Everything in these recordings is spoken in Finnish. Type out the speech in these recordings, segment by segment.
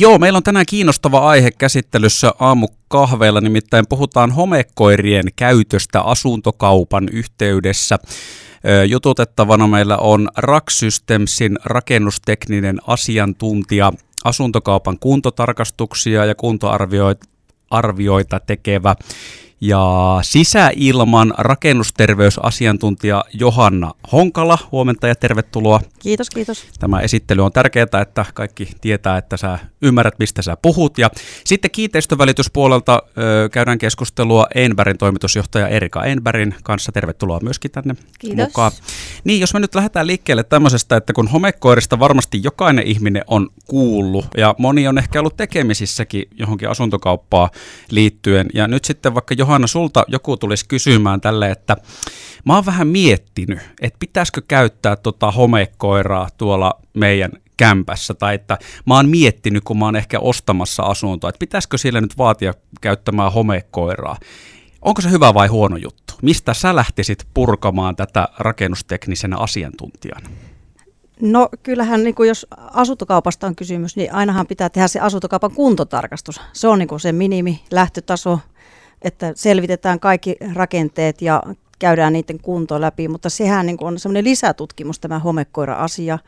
Joo, meillä on tänään kiinnostava aihe käsittelyssä aamukahveilla, nimittäin puhutaan homekoirien käytöstä asuntokaupan yhteydessä. Jututettavana meillä on Rack Systemsin rakennustekninen asiantuntija, asuntokaupan kuntotarkastuksia ja kuntoarvioita tekevä ja sisäilman rakennusterveysasiantuntija Johanna Honkala. Huomenta ja tervetuloa. Kiitos, kiitos. Tämä esittely on tärkeää, että kaikki tietää, että sä ymmärrät, mistä sä puhut. Ja sitten kiinteistövälityspuolelta ö, käydään keskustelua Enbergin toimitusjohtaja Erika Enbergin kanssa. Tervetuloa myöskin tänne Kiitos. mukaan. Niin, jos me nyt lähdetään liikkeelle tämmöisestä, että kun homekoirista varmasti jokainen ihminen on kuullut ja moni on ehkä ollut tekemisissäkin johonkin asuntokauppaan liittyen. Ja nyt sitten vaikka Johanna, sulta joku tulisi kysymään tälle, että mä oon vähän miettinyt, että pitäisikö käyttää tota homekoiraa tuolla meidän kämpässä, tai että mä oon miettinyt, kun mä oon ehkä ostamassa asuntoa, että pitäisikö siellä nyt vaatia käyttämään homekoiraa. Onko se hyvä vai huono juttu? Mistä sä lähtisit purkamaan tätä rakennusteknisenä asiantuntijana? No kyllähän, niin kuin jos asuntokaupasta on kysymys, niin ainahan pitää tehdä se asuntokaupan kuntotarkastus. Se on niin kuin se minimi lähtötaso, että selvitetään kaikki rakenteet ja käydään niiden kunto läpi, mutta sehän niin on semmoinen lisätutkimus tämä homekoira-asia.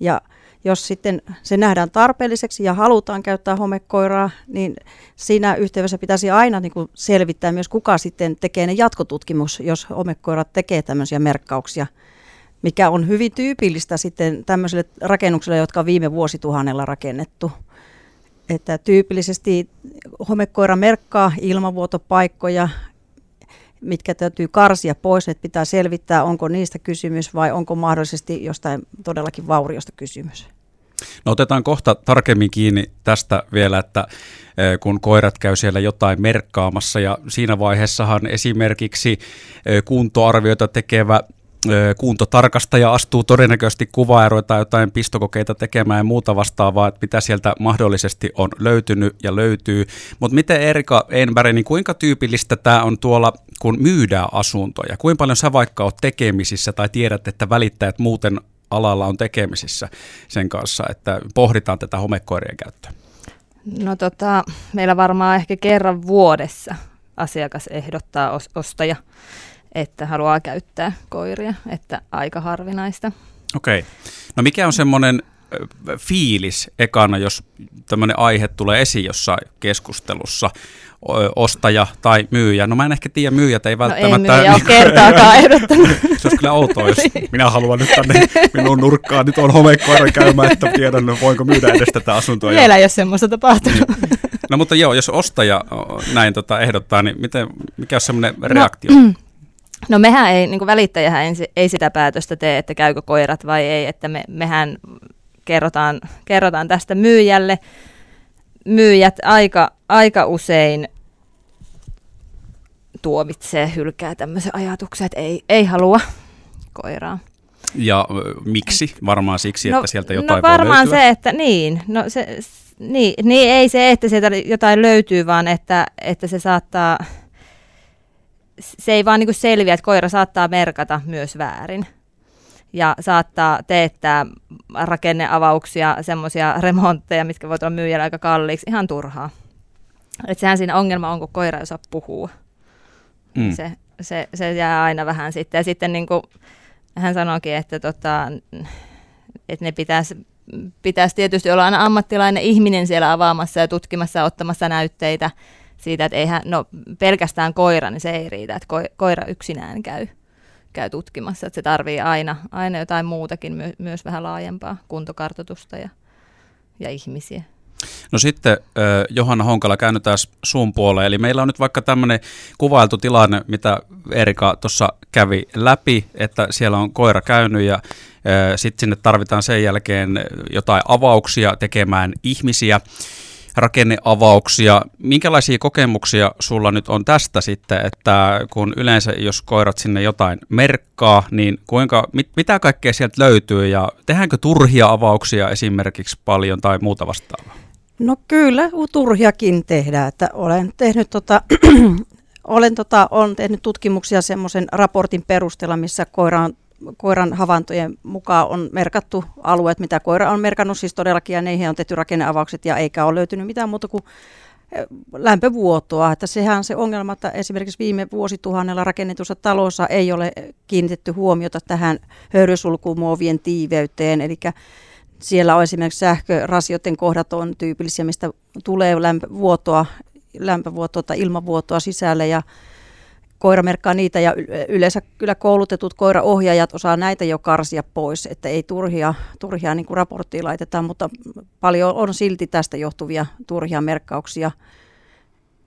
Ja jos sitten se nähdään tarpeelliseksi ja halutaan käyttää homekoiraa, niin siinä yhteydessä pitäisi aina niin kuin selvittää myös, kuka sitten tekee ne jatkotutkimus, jos homekoirat tekee tämmöisiä merkkauksia, mikä on hyvin tyypillistä sitten tämmöisille rakennuksille, jotka on viime vuosituhannella rakennettu. Että tyypillisesti homekoira merkkaa ilmavuotopaikkoja, mitkä täytyy karsia pois, että pitää selvittää, onko niistä kysymys vai onko mahdollisesti jostain todellakin vauriosta kysymys. No otetaan kohta tarkemmin kiinni tästä vielä, että eh, kun koirat käy siellä jotain merkkaamassa ja siinä vaiheessahan esimerkiksi eh, kuntoarvioita tekevä kuntotarkastaja astuu todennäköisesti kuvaa ja ruvetaan jotain pistokokeita tekemään ja muuta vastaavaa, että mitä sieltä mahdollisesti on löytynyt ja löytyy. Mutta miten Erika Enberg, niin kuinka tyypillistä tämä on tuolla, kun myydään asuntoja? Kuinka paljon sä vaikka oot tekemisissä tai tiedät, että välittäjät muuten alalla on tekemisissä sen kanssa, että pohditaan tätä homekoirien käyttöä? No tota, meillä varmaan ehkä kerran vuodessa asiakas ehdottaa ostaja että haluaa käyttää koiria, että aika harvinaista. Okei. Okay. No mikä on semmoinen fiilis ekana, jos tämmöinen aihe tulee esiin jossain keskustelussa, ostaja tai myyjä. No mä en ehkä tiedä, myyjät ei välttämättä... No ei myyjä ole kertaakaan ehdottanut. Se olisi kyllä outoa, jos minä haluan nyt tänne minun nurkkaan, nyt on homekoira käymään, että tiedän, no voinko myydä edes tätä asuntoa. Vielä ei ole semmoista tapahtunut. Niin. No mutta joo, jos ostaja näin tota ehdottaa, niin miten, mikä on semmoinen no, reaktio? No, No mehän ei, niin välittäjähän ei, ei sitä päätöstä tee, että käykö koirat vai ei, että me, mehän kerrotaan, kerrotaan tästä myyjälle. Myyjät aika, aika usein tuomitsee, hylkää tämmöisen ajatuksen, että ei, ei halua koiraa. Ja miksi? Varmaan siksi, no, että sieltä jotain No varmaan se, että niin, no se, niin, niin, ei se, että sieltä jotain löytyy, vaan että, että se saattaa se ei vaan niin kuin selviä, että koira saattaa merkata myös väärin. Ja saattaa teettää rakenneavauksia, semmoisia remontteja, mitkä voivat olla myyjällä aika kalliiksi, ihan turhaa. Et sehän siinä ongelma on, kun koira ei osaa puhua. Mm. Se, se, se jää aina vähän sitten. Ja sitten niin kuin hän sanoikin, että, tota, että ne pitäisi pitäisi tietysti olla aina ammattilainen ihminen siellä avaamassa ja tutkimassa ja ottamassa näytteitä siitä, että eihän, no pelkästään koira, niin se ei riitä, että ko- koira yksinään käy, käy tutkimassa, että se tarvii aina, aina jotain muutakin, my- myös vähän laajempaa kuntokartoitusta ja, ja ihmisiä. No sitten Johanna Honkala, käännytään sun puoleen. Eli meillä on nyt vaikka tämmöinen kuvailtu tilanne, mitä Erika tuossa kävi läpi, että siellä on koira käynyt ja sitten sinne tarvitaan sen jälkeen jotain avauksia tekemään ihmisiä rakenneavauksia. Minkälaisia kokemuksia sulla nyt on tästä sitten, että kun yleensä jos koirat sinne jotain merkkaa, niin kuinka, mit, mitä kaikkea sieltä löytyy ja tehdäänkö turhia avauksia esimerkiksi paljon tai muuta vastaavaa? No kyllä, turhiakin tehdään. Että olen tehnyt tota, olen tota, on tehnyt tutkimuksia semmoisen raportin perusteella, missä koira on koiran havaintojen mukaan on merkattu alueet, mitä koira on merkannut, siis todellakin, ja niihin on tehty rakenneavaukset, ja eikä ole löytynyt mitään muuta kuin lämpövuotoa. Että sehän on se ongelma, että esimerkiksi viime vuosituhannella rakennetussa talossa ei ole kiinnitetty huomiota tähän höyrysulkumuovien tiiveyteen, eli siellä on esimerkiksi sähkörasioiden kohdat on tyypillisiä, mistä tulee lämpövuotoa, lämpövuotoa tai ilmavuotoa sisälle ja koira merkkaa niitä ja yleensä kyllä koulutetut koiraohjaajat osaa näitä jo karsia pois, että ei turhia, turhia niin kuin raporttiin laiteta, mutta paljon on silti tästä johtuvia turhia merkkauksia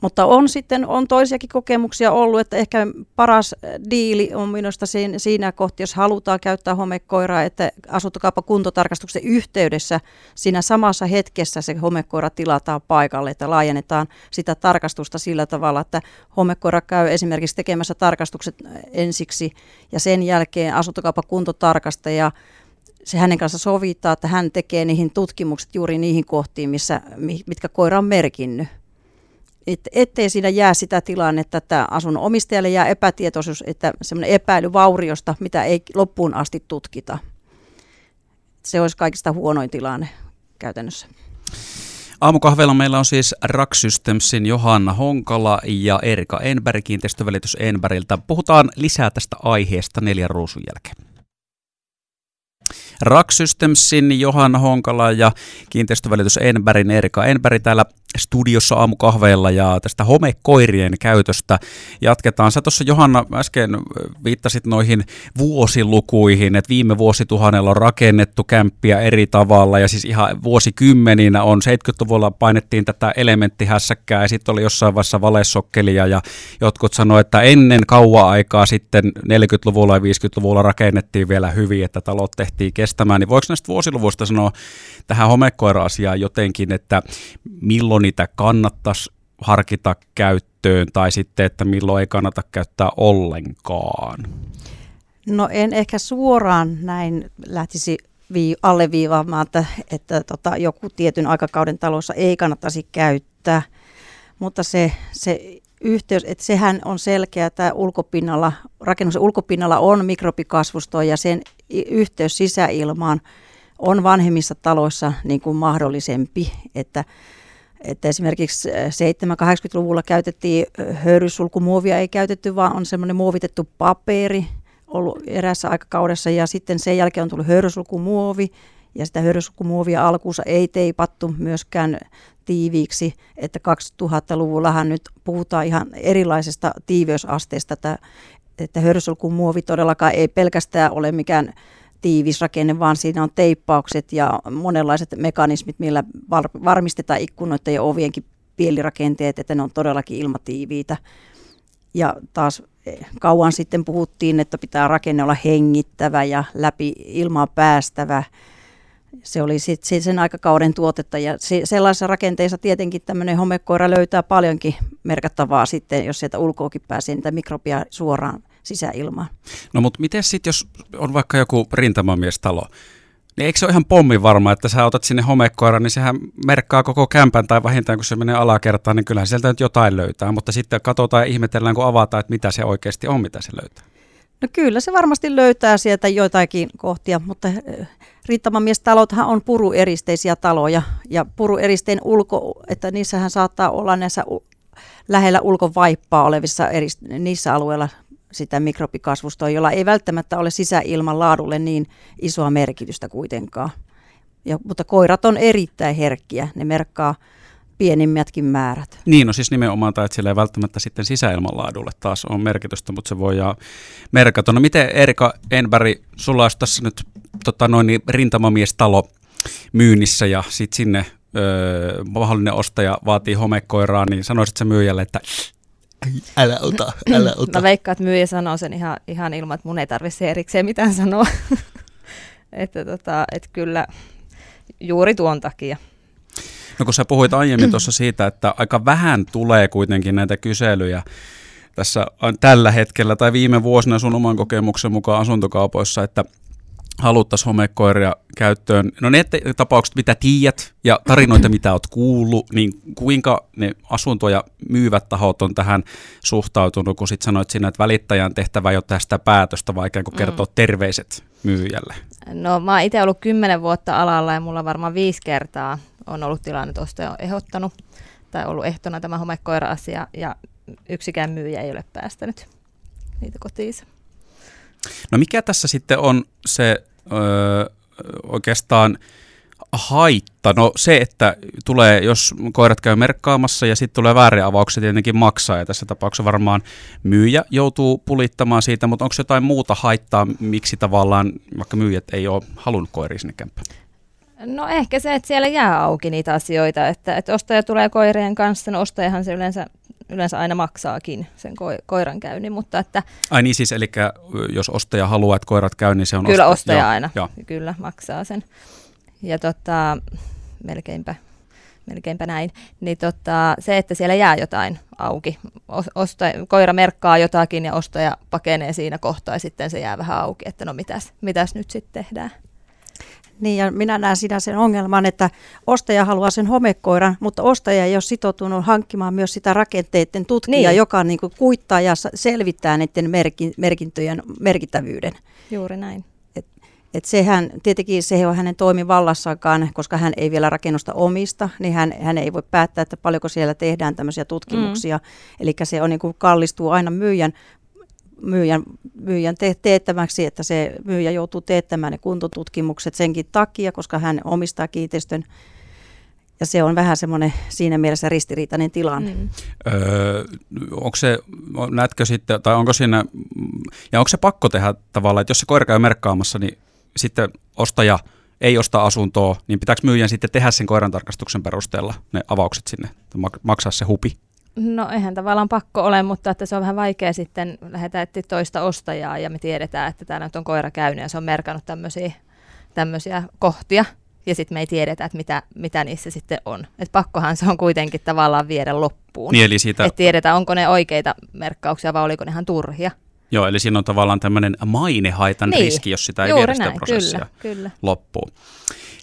mutta on sitten on toisiakin kokemuksia ollut, että ehkä paras diili on minusta siinä, siinä kohti, jos halutaan käyttää homekoiraa, että asuntokauppa kuntotarkastuksen yhteydessä. Siinä samassa hetkessä se homekoira tilataan paikalle, että laajennetaan sitä tarkastusta sillä tavalla, että homekoira käy esimerkiksi tekemässä tarkastukset ensiksi ja sen jälkeen asuntokauppa kuntotarkastaja. Se hänen kanssa sovittaa, että hän tekee niihin tutkimukset juuri niihin kohtiin, missä, mitkä koira on merkinnyt et, ettei siinä jää sitä tilannetta, että asunnon omistajalle jää epätietoisuus, että semmoinen epäily vauriosta, mitä ei loppuun asti tutkita. Se olisi kaikista huonoin tilanne käytännössä. Aamukahveilla meillä on siis Rack Systemsin Johanna Honkala ja Erika Enberg, kiinteistövälitys Enbergiltä. Puhutaan lisää tästä aiheesta neljän ruusun jälkeen. Rack Systemsin Johanna Honkala ja kiinteistövälitys Enbergin Erika Enberg täällä studiossa aamukahveilla ja tästä homekoirien käytöstä jatketaan. Sä tuossa Johanna äsken viittasit noihin vuosilukuihin, että viime vuosituhannella on rakennettu kämppiä eri tavalla ja siis ihan vuosikymmeninä on 70-luvulla painettiin tätä elementtihässäkkää ja sitten oli jossain vaiheessa valesokkelia ja jotkut sanoivat, että ennen kauan aikaa sitten 40-luvulla ja 50-luvulla rakennettiin vielä hyvin, että talot tehtiin kestämään, niin voiko näistä vuosiluvuista sanoa tähän homekoira-asiaan jotenkin, että milloin niitä kannattaisi harkita käyttöön tai sitten, että milloin ei kannata käyttää ollenkaan? No en ehkä suoraan näin lähtisi vii- alleviivaamaan, että, että tota, joku tietyn aikakauden talossa ei kannattaisi käyttää, mutta se, se yhteys, että sehän on selkeä, että ulkopinnalla, rakennuksen ulkopinnalla on mikrobikasvustoa ja sen yhteys sisäilmaan on vanhemmissa taloissa niin kuin mahdollisempi, että että esimerkiksi 7-80-luvulla käytettiin höyrysulkumuovia, ei käytetty, vaan on semmoinen muovitettu paperi ollut erässä aikakaudessa ja sitten sen jälkeen on tullut höyrysulkumuovi ja sitä höyrysulkumuovia alkuunsa ei teipattu myöskään tiiviiksi, että 2000-luvullahan nyt puhutaan ihan erilaisesta tiiveysasteesta, että, että höyrysulkumuovi todellakaan ei pelkästään ole mikään tiivis rakenne, vaan siinä on teippaukset ja monenlaiset mekanismit, millä varmistetaan ikkunoiden ja ovienkin pielirakenteet, että ne on todellakin ilmatiiviitä. Ja taas e, kauan sitten puhuttiin, että pitää rakenne olla hengittävä ja läpi ilmaa päästävä. Se oli sitten sen aikakauden tuotetta ja se, sellaisissa rakenteissa tietenkin tämmöinen homekoira löytää paljonkin merkattavaa sitten, jos sieltä ulkoakin pääsee niitä mikrobia suoraan sisäilmaan. No mutta miten sitten, jos on vaikka joku rintamamiestalo, niin eikö se ole ihan pommi varma, että sä otat sinne homekoiran, niin sehän merkkaa koko kämpän tai vähintään kun se menee alakertaan, niin kyllähän sieltä nyt jotain löytää. Mutta sitten katsotaan ja ihmetellään, kun avataan, että mitä se oikeasti on, mitä se löytää. No kyllä se varmasti löytää sieltä joitakin kohtia, mutta rintamamiestalothan on purueristeisiä taloja ja purueristeen ulko, että niissähän saattaa olla näissä lähellä ulkovaippaa olevissa eri, niissä alueilla sitä mikrobikasvustoa, jolla ei välttämättä ole sisäilman laadulle niin isoa merkitystä kuitenkaan. Ja, mutta koirat on erittäin herkkiä, ne merkkaa pienimmätkin määrät. Niin, no siis nimenomaan, tai että sillä ei välttämättä sitten sisäilmanlaadulle taas on merkitystä, mutta se voi merkata. No miten Erika Enberg, sulla olisi tässä nyt tota noin, niin rintamamiestalo myynnissä ja sitten sinne öö, mahdollinen ostaja vaatii homekoiraa, niin sanoisit se myyjälle, että älä ota, älä ota. Mä veikkaan, että myyjä sanoo sen ihan, ihan ilman, että mun ei tarvitse erikseen mitään sanoa. että tota, et kyllä juuri tuon takia. No kun sä puhuit aiemmin tuossa siitä, että aika vähän tulee kuitenkin näitä kyselyjä tässä tällä hetkellä tai viime vuosina sun oman kokemuksen mukaan asuntokaupoissa, että haluttaisiin homekoiria käyttöön. No ne tapaukset, mitä tiedät ja tarinoita, mitä olet kuullut, niin kuinka ne asunto- ja myyvät tahot on tähän suhtautunut, kun sitten sanoit siinä, että välittäjän tehtävä jo tästä päätöstä, vai ikään kuin kertoa mm. terveiset myyjälle? No mä oon itse ollut kymmenen vuotta alalla ja mulla varmaan viisi kertaa on ollut tilanne, että ostaja on ehdottanut tai ollut ehtona tämä homekoira-asia ja yksikään myyjä ei ole päästänyt niitä kotiinsa. No mikä tässä sitten on se öö, oikeastaan haitta? No se, että tulee, jos koirat käy merkkaamassa ja sitten tulee vääriä avauksia, tietenkin maksaa. Ja tässä tapauksessa varmaan myyjä joutuu pulittamaan siitä, mutta onko jotain muuta haittaa, miksi tavallaan vaikka myyjät ei ole halunnut koiria sinne kämppään? No ehkä se, että siellä jää auki niitä asioita, että, että ostaja tulee koirien kanssa, no ostajahan se yleensä yleensä aina maksaakin sen ko- koiran käynnin, mutta että... Ai niin siis, eli jos ostaja haluaa, että koirat käy, niin se on Kyllä ostaja, ostaja aina, joo. kyllä maksaa sen. Ja tota, melkeinpä, melkeinpä näin. Niin tota, se, että siellä jää jotain auki, ostaja, koira merkkaa jotakin ja ostaja pakenee siinä kohtaa ja sitten se jää vähän auki, että no mitäs, mitäs nyt sitten tehdään. Niin ja minä näen siinä sen ongelman, että ostaja haluaa sen homekoiran, mutta ostaja ei ole sitoutunut hankkimaan myös sitä rakenteiden tutkijaa, niin. joka niin kuin kuittaa ja selvittää näiden merkintöjen merkittävyyden. Juuri näin. Et, et sehän, tietenkin se on hänen toimivallassakaan, koska hän ei vielä rakennusta omista, niin hän, hän ei voi päättää, että paljonko siellä tehdään tämmöisiä tutkimuksia. Mm. Eli se on niin kuin kallistuu aina myyjän myyjän, myyjän te- teettämäksi, että se myyjä joutuu teettämään ne kuntotutkimukset senkin takia, koska hän omistaa kiinteistön. Ja se on vähän semmoinen siinä mielessä ristiriitainen tilanne. Mm. Öö, onko se, näetkö sitten, tai onko siinä, ja onko se pakko tehdä tavallaan, että jos se koira käy merkkaamassa, niin sitten ostaja ei osta asuntoa, niin pitääkö myyjän sitten tehdä sen koiran tarkastuksen perusteella ne avaukset sinne, maksaa se hupi? No eihän tavallaan pakko ole, mutta että se on vähän vaikea sitten lähetä etsiä toista ostajaa ja me tiedetään, että täällä nyt on koira käynyt ja se on merkannut tämmöisiä, tämmöisiä kohtia ja sitten me ei tiedetä, että mitä, mitä niissä sitten on. Et pakkohan se on kuitenkin tavallaan viedä loppuun. Niin, eli siitä... Että tiedetään, onko ne oikeita merkkauksia vai oliko ne ihan turhia. Joo, eli siinä on tavallaan tämmöinen mainehaitan niin, riski, jos sitä ei viedä sitä näin, prosessia kyllä, kyllä. loppuun.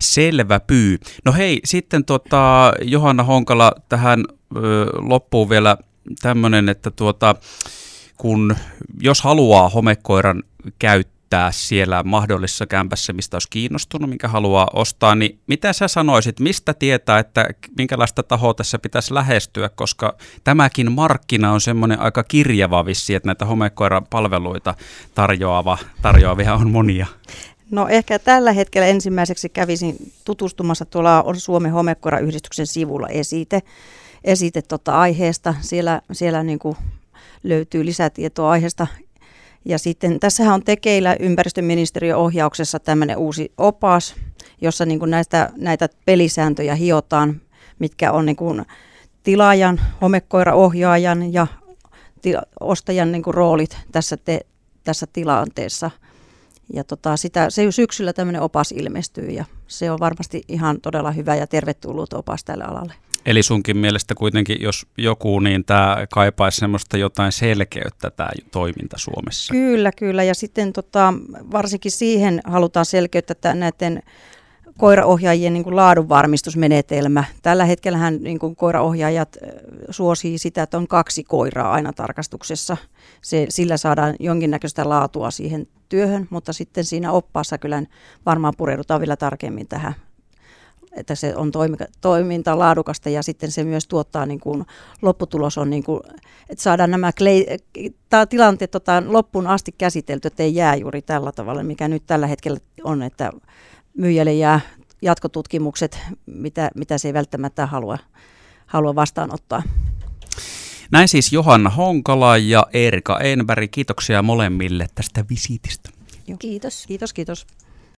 Selvä pyy. No hei, sitten tota, Johanna Honkala tähän ö, loppuun vielä tämmöinen, että tuota, kun jos haluaa homekoiran käyttää siellä mahdollisessa kämpässä, mistä olisi kiinnostunut, mikä haluaa ostaa, niin mitä sä sanoisit, mistä tietää, että minkälaista tahoa tässä pitäisi lähestyä, koska tämäkin markkina on semmoinen aika kirjava vissi, että näitä homekoiran palveluita tarjoava, tarjoavia on monia. No ehkä tällä hetkellä ensimmäiseksi kävisin tutustumassa tuolla Suomen homekoirayhdistyksen sivulla esite, esite tota aiheesta. Siellä, siellä niin kuin löytyy lisätietoa aiheesta. Ja sitten tässähän on tekeillä ympäristöministeriön ohjauksessa tämmöinen uusi opas, jossa niin kuin näistä, näitä pelisääntöjä hiotaan, mitkä on niin kuin tilaajan, homekoiraohjaajan ja tila, ostajan niin kuin roolit tässä, te, tässä tilanteessa – ja tota, sitä, se syksyllä tämmöinen opas ilmestyy ja se on varmasti ihan todella hyvä ja tervetullut opas tälle alalle. Eli sunkin mielestä kuitenkin, jos joku, niin tämä kaipaisi semmoista jotain selkeyttä tämä toiminta Suomessa. Kyllä, kyllä. Ja sitten tota, varsinkin siihen halutaan selkeyttä näiden koiraohjaajien niin kuin laadunvarmistusmenetelmä. Tällä hetkellä niin kuin koiraohjaajat suosii sitä, että on kaksi koiraa aina tarkastuksessa. Se, sillä saadaan jonkinnäköistä laatua siihen työhön, mutta sitten siinä oppaassa kyllä varmaan pureudutaan vielä tarkemmin tähän että se on toiminta laadukasta ja sitten se myös tuottaa, niin kuin, lopputulos on, niin kuin, että saadaan nämä klei, tilanteet tota, loppuun asti käsitelty, että ei jää juuri tällä tavalla, mikä nyt tällä hetkellä on, että myyjälle jää jatkotutkimukset, mitä, mitä se ei välttämättä halua, halua vastaanottaa. Näin siis Johanna Honkala ja Erika Enberg. Kiitoksia molemmille tästä visiitistä. Kiitos. Kiitos, kiitos.